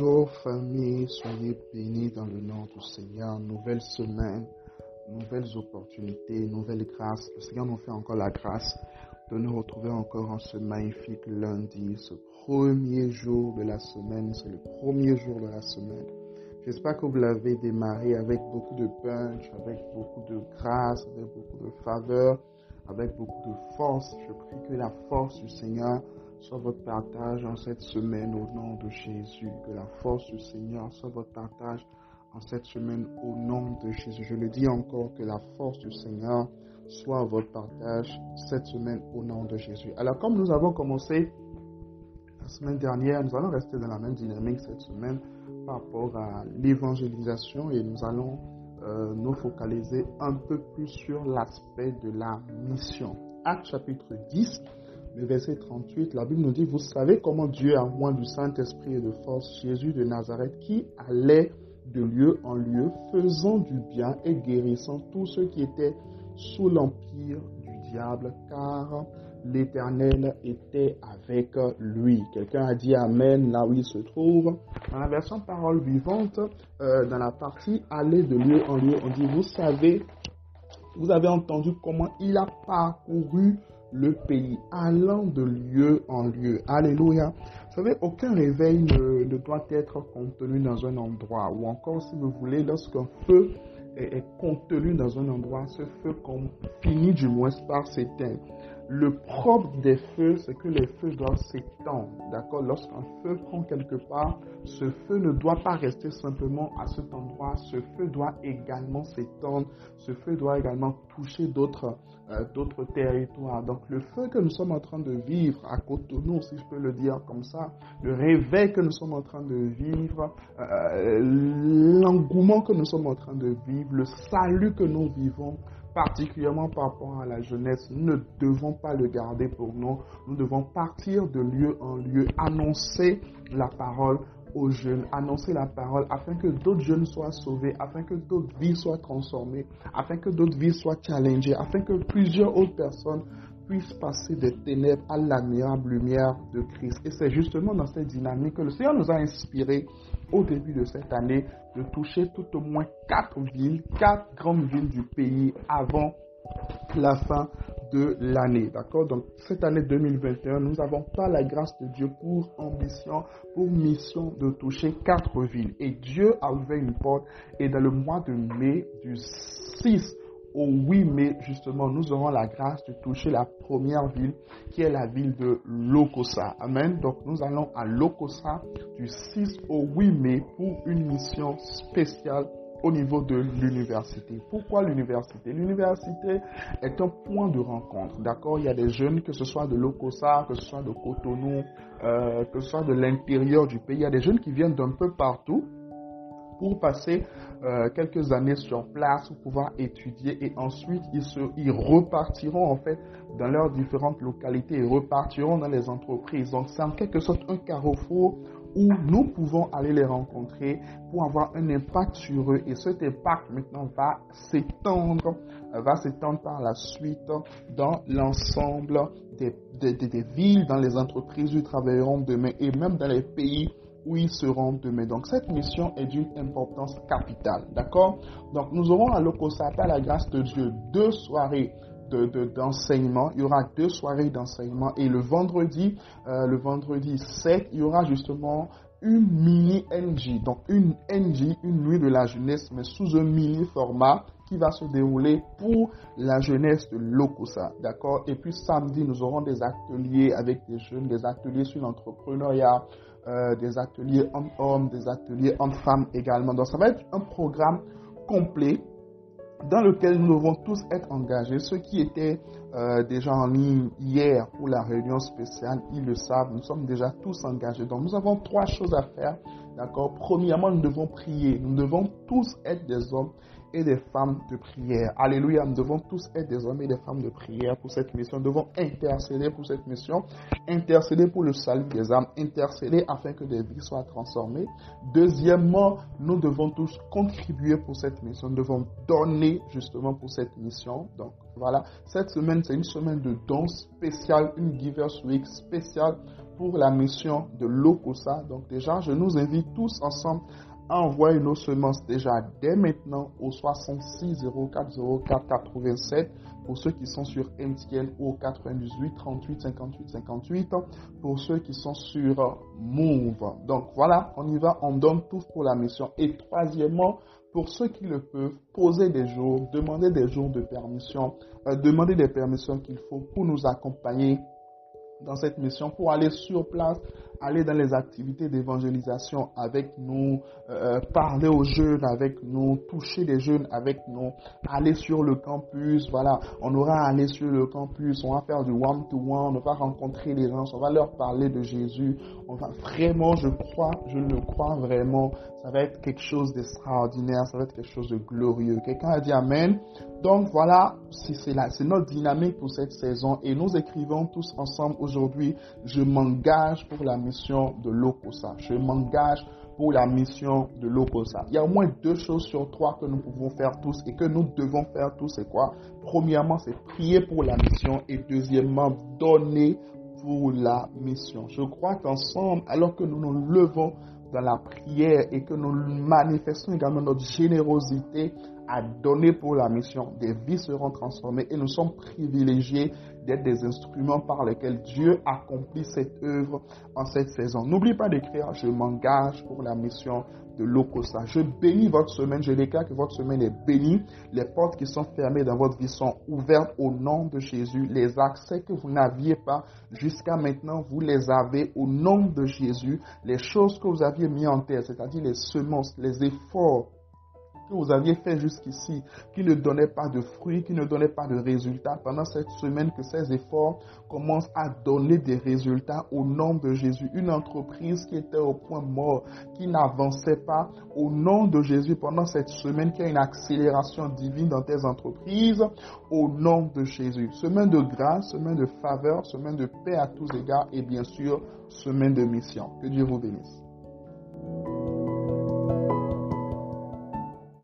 Bonjour famille, soyez bénis dans le nom du Seigneur. Nouvelle semaine, nouvelles opportunités, nouvelles grâces. Le Seigneur nous fait encore la grâce de nous retrouver encore en ce magnifique lundi, ce premier jour de la semaine. C'est le premier jour de la semaine. J'espère que vous l'avez démarré avec beaucoup de punch, avec beaucoup de grâce, avec beaucoup de faveur, avec beaucoup de force. Je prie que la force du Seigneur soit votre partage en cette semaine au nom de Jésus. Que la force du Seigneur soit votre partage en cette semaine au nom de Jésus. Je le dis encore, que la force du Seigneur soit votre partage cette semaine au nom de Jésus. Alors comme nous avons commencé la semaine dernière, nous allons rester dans la même dynamique cette semaine par rapport à l'évangélisation et nous allons euh, nous focaliser un peu plus sur l'aspect de la mission. Acte chapitre 10, le verset 38, la Bible nous dit, vous savez comment Dieu a moins du Saint-Esprit et de force Jésus de Nazareth qui allait de lieu en lieu, faisant du bien et guérissant tous ceux qui étaient sous l'empire du diable, car l'Éternel était avec lui. Quelqu'un a dit Amen là où il se trouve. Dans la version parole vivante, euh, dans la partie aller de lieu en lieu, on dit, vous savez, vous avez entendu comment il a parcouru le pays, allant de lieu en lieu. Alléluia. Vous savez, aucun réveil ne, doit être contenu dans un endroit. Ou encore, si vous voulez, lorsqu'un feu est, contenu dans un endroit, ce feu finit du moins par s'éteindre. Le propre des feux, c'est que les feux doivent s'étendre. D'accord? Lorsqu'un feu prend quelque part, ce feu ne doit pas rester simplement à cet endroit. Ce feu doit également s'étendre. Ce feu doit également toucher d'autres euh, territoires. Donc le feu que nous sommes en train de vivre à Cotonou, si je peux le dire comme ça, le réveil que nous sommes en train de vivre, euh, l'engouement que nous sommes en train de vivre, le salut que nous vivons, particulièrement par rapport à la jeunesse, nous ne devons pas le garder pour nous. Nous devons partir de lieu en lieu, annoncer la parole aux jeunes, annoncer la parole afin que d'autres jeunes soient sauvés, afin que d'autres vies soient transformées, afin que d'autres vies soient challengées, afin que plusieurs autres personnes puissent passer des ténèbres à l'admirable lumière de Christ. Et c'est justement dans cette dynamique que le Seigneur nous a inspiré au début de cette année de toucher tout au moins quatre villes, quatre grandes villes du pays avant la fin de l'année. D'accord? Donc, cette année 2021, nous n'avons pas la grâce de Dieu pour ambition, pour mission de toucher quatre villes. Et Dieu a ouvert une porte. Et dans le mois de mai, du 6 au 8 mai, justement, nous aurons la grâce de toucher la première ville, qui est la ville de Lokosa. Amen. Donc, nous allons à Lokosa du 6 au 8 mai pour une mission spéciale au niveau de l'université. Pourquoi l'université? L'université est un point de rencontre. D'accord? Il y a des jeunes, que ce soit de Lokosa, que ce soit de Cotonou, euh, que ce soit de l'intérieur du pays. Il y a des jeunes qui viennent d'un peu partout pour passer euh, quelques années sur place pour pouvoir étudier et ensuite ils, se, ils repartiront en fait dans leurs différentes localités et repartiront dans les entreprises. Donc c'est en quelque sorte un carrefour où nous pouvons aller les rencontrer pour avoir un impact sur eux. Et cet impact maintenant va s'étendre, va s'étendre par la suite dans l'ensemble des, des, des, villes, dans les entreprises où ils travailleront demain et même dans les pays où ils seront demain. Donc cette mission est d'une importance capitale. D'accord? Donc nous aurons à l'Okosata, la grâce de Dieu, deux soirées d'enseignement. il y aura deux soirées d'enseignement et le vendredi, euh, le vendredi 7, il y aura justement une mini NG, donc une NG, une nuit de la jeunesse, mais sous un mini format qui va se dérouler pour la jeunesse de l'Okusa, d'accord? Et puis samedi, nous aurons des ateliers avec des jeunes, des ateliers sur l'entrepreneuriat, euh, des ateliers hommes-hommes, des ateliers hommes-femmes également. Donc ça va être un programme complet dans lequel nous devons tous être engagés. Ceux qui étaient euh, déjà en ligne hier pour la réunion spéciale, ils le savent, nous sommes déjà tous engagés. Donc nous avons trois choses à faire. D'accord? Premièrement, nous devons prier. Nous devons tous être des hommes et des femmes de prière. Alléluia, nous devons tous être des hommes et des femmes de prière pour cette mission. Nous devons intercéder pour cette mission, intercéder pour le salut des âmes, intercéder afin que des vies soient transformées. Deuxièmement, nous devons tous contribuer pour cette mission. Nous devons donner justement pour cette mission. Donc voilà, cette semaine, c'est une semaine de dons spécial, une Givers Week spéciale pour la mission de l'OCOSA. Donc déjà, je nous invite tous ensemble à envoyer nos semences déjà dès maintenant au 66 04 04 87 pour ceux qui sont sur MTN au 98 38 58 58 pour ceux qui sont sur Move. Donc voilà, on y va, on donne tout pour la mission. Et troisièmement, pour ceux qui le peuvent, poser des jours, demander des jours de permission, euh, demander des permissions qu'il faut pour nous accompagner dans cette mission pour aller sur place, aller dans les activités d'évangélisation avec nous, euh, parler aux jeunes avec nous, toucher les jeunes avec nous, aller sur le campus, voilà, on aura à aller sur le campus, on va faire du one-to-one, on va rencontrer les gens, on va leur parler de Jésus, on va vraiment, je crois, je le crois vraiment, ça va être quelque chose d'extraordinaire, ça va être quelque chose de glorieux. Quelqu'un a dit Amen. Donc voilà, c'est notre dynamique pour cette saison et nous écrivons tous ensemble aujourd'hui, je m'engage pour la mission de l'OCOSA. Je m'engage pour la mission de l'OCOSA. Il y a au moins deux choses sur trois que nous pouvons faire tous et que nous devons faire tous. C'est quoi? Premièrement, c'est prier pour la mission et deuxièmement, donner pour la mission. Je crois qu'ensemble, alors que nous nous levons dans la prière et que nous manifestons également notre générosité à donner pour la mission, des vies seront transformées et nous sommes privilégiés d'être des instruments par lesquels Dieu accomplit cette œuvre en cette saison. N'oublie pas d'écrire, je m'engage pour la mission de l'Okosa. Je bénis votre semaine, je déclare que votre semaine est bénie. Les portes qui sont fermées dans votre vie sont ouvertes au nom de Jésus. Les accès que vous n'aviez pas jusqu'à maintenant, vous les avez au nom de Jésus. Les choses que vous aviez mis en terre, c'est-à-dire les semences, les efforts, que vous aviez fait jusqu'ici, qui ne donnait pas de fruits, qui ne donnait pas de résultats, pendant cette semaine que ces efforts commencent à donner des résultats au nom de Jésus. Une entreprise qui était au point mort, qui n'avançait pas, au nom de Jésus, pendant cette semaine, qui a une accélération divine dans tes entreprises, au nom de Jésus. Semaine de grâce, semaine de faveur, semaine de paix à tous égards et bien sûr, semaine de mission. Que Dieu vous bénisse.